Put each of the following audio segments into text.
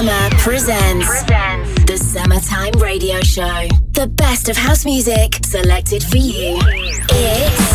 Summer presents the Summertime Radio Show. The best of house music selected for you. It's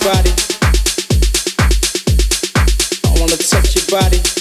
body. I wanna touch your body.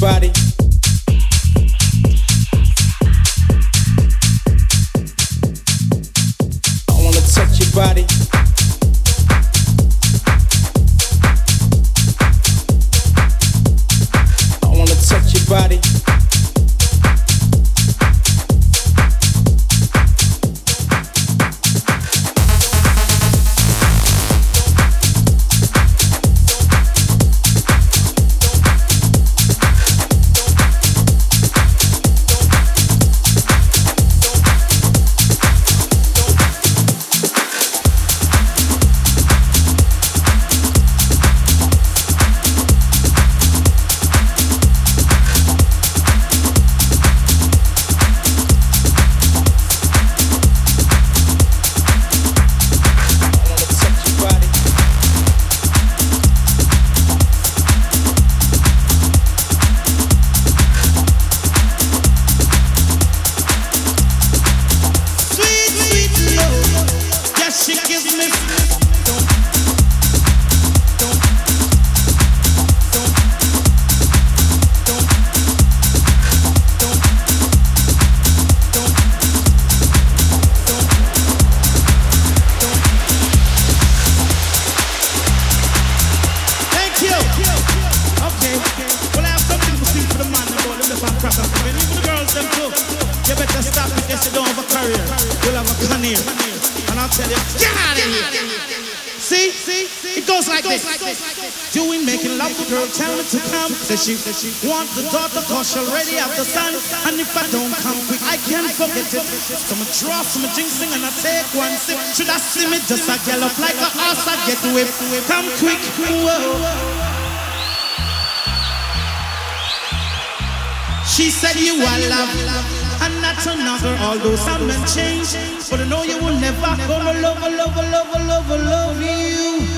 everybody. Do this. Doing making love, to girl tell me to come. Says she wants the daughter cause she already have the son. And if I don't come quick, I can't forget it. So I draw some jinxing and I take one sip. Should I see me just a gallop like a horse I get whipped. Come quick, whoa. She said you are love and not another. Although some men change, but I know you will never gonna love, love, love, love, love, love you.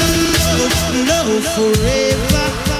love, forever.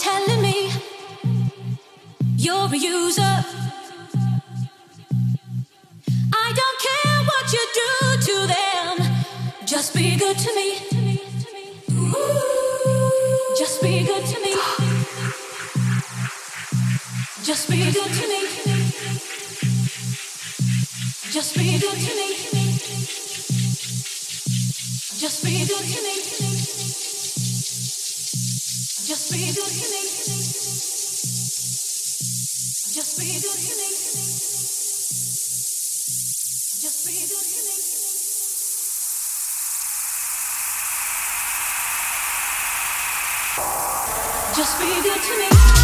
telling me you're a user. I don't care what you do to them, just be good to me. Just be good to me. Just be good to me. Just be good to me. Just be good to me. Just be good to me. Just be good to me.